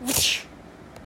Whoosh.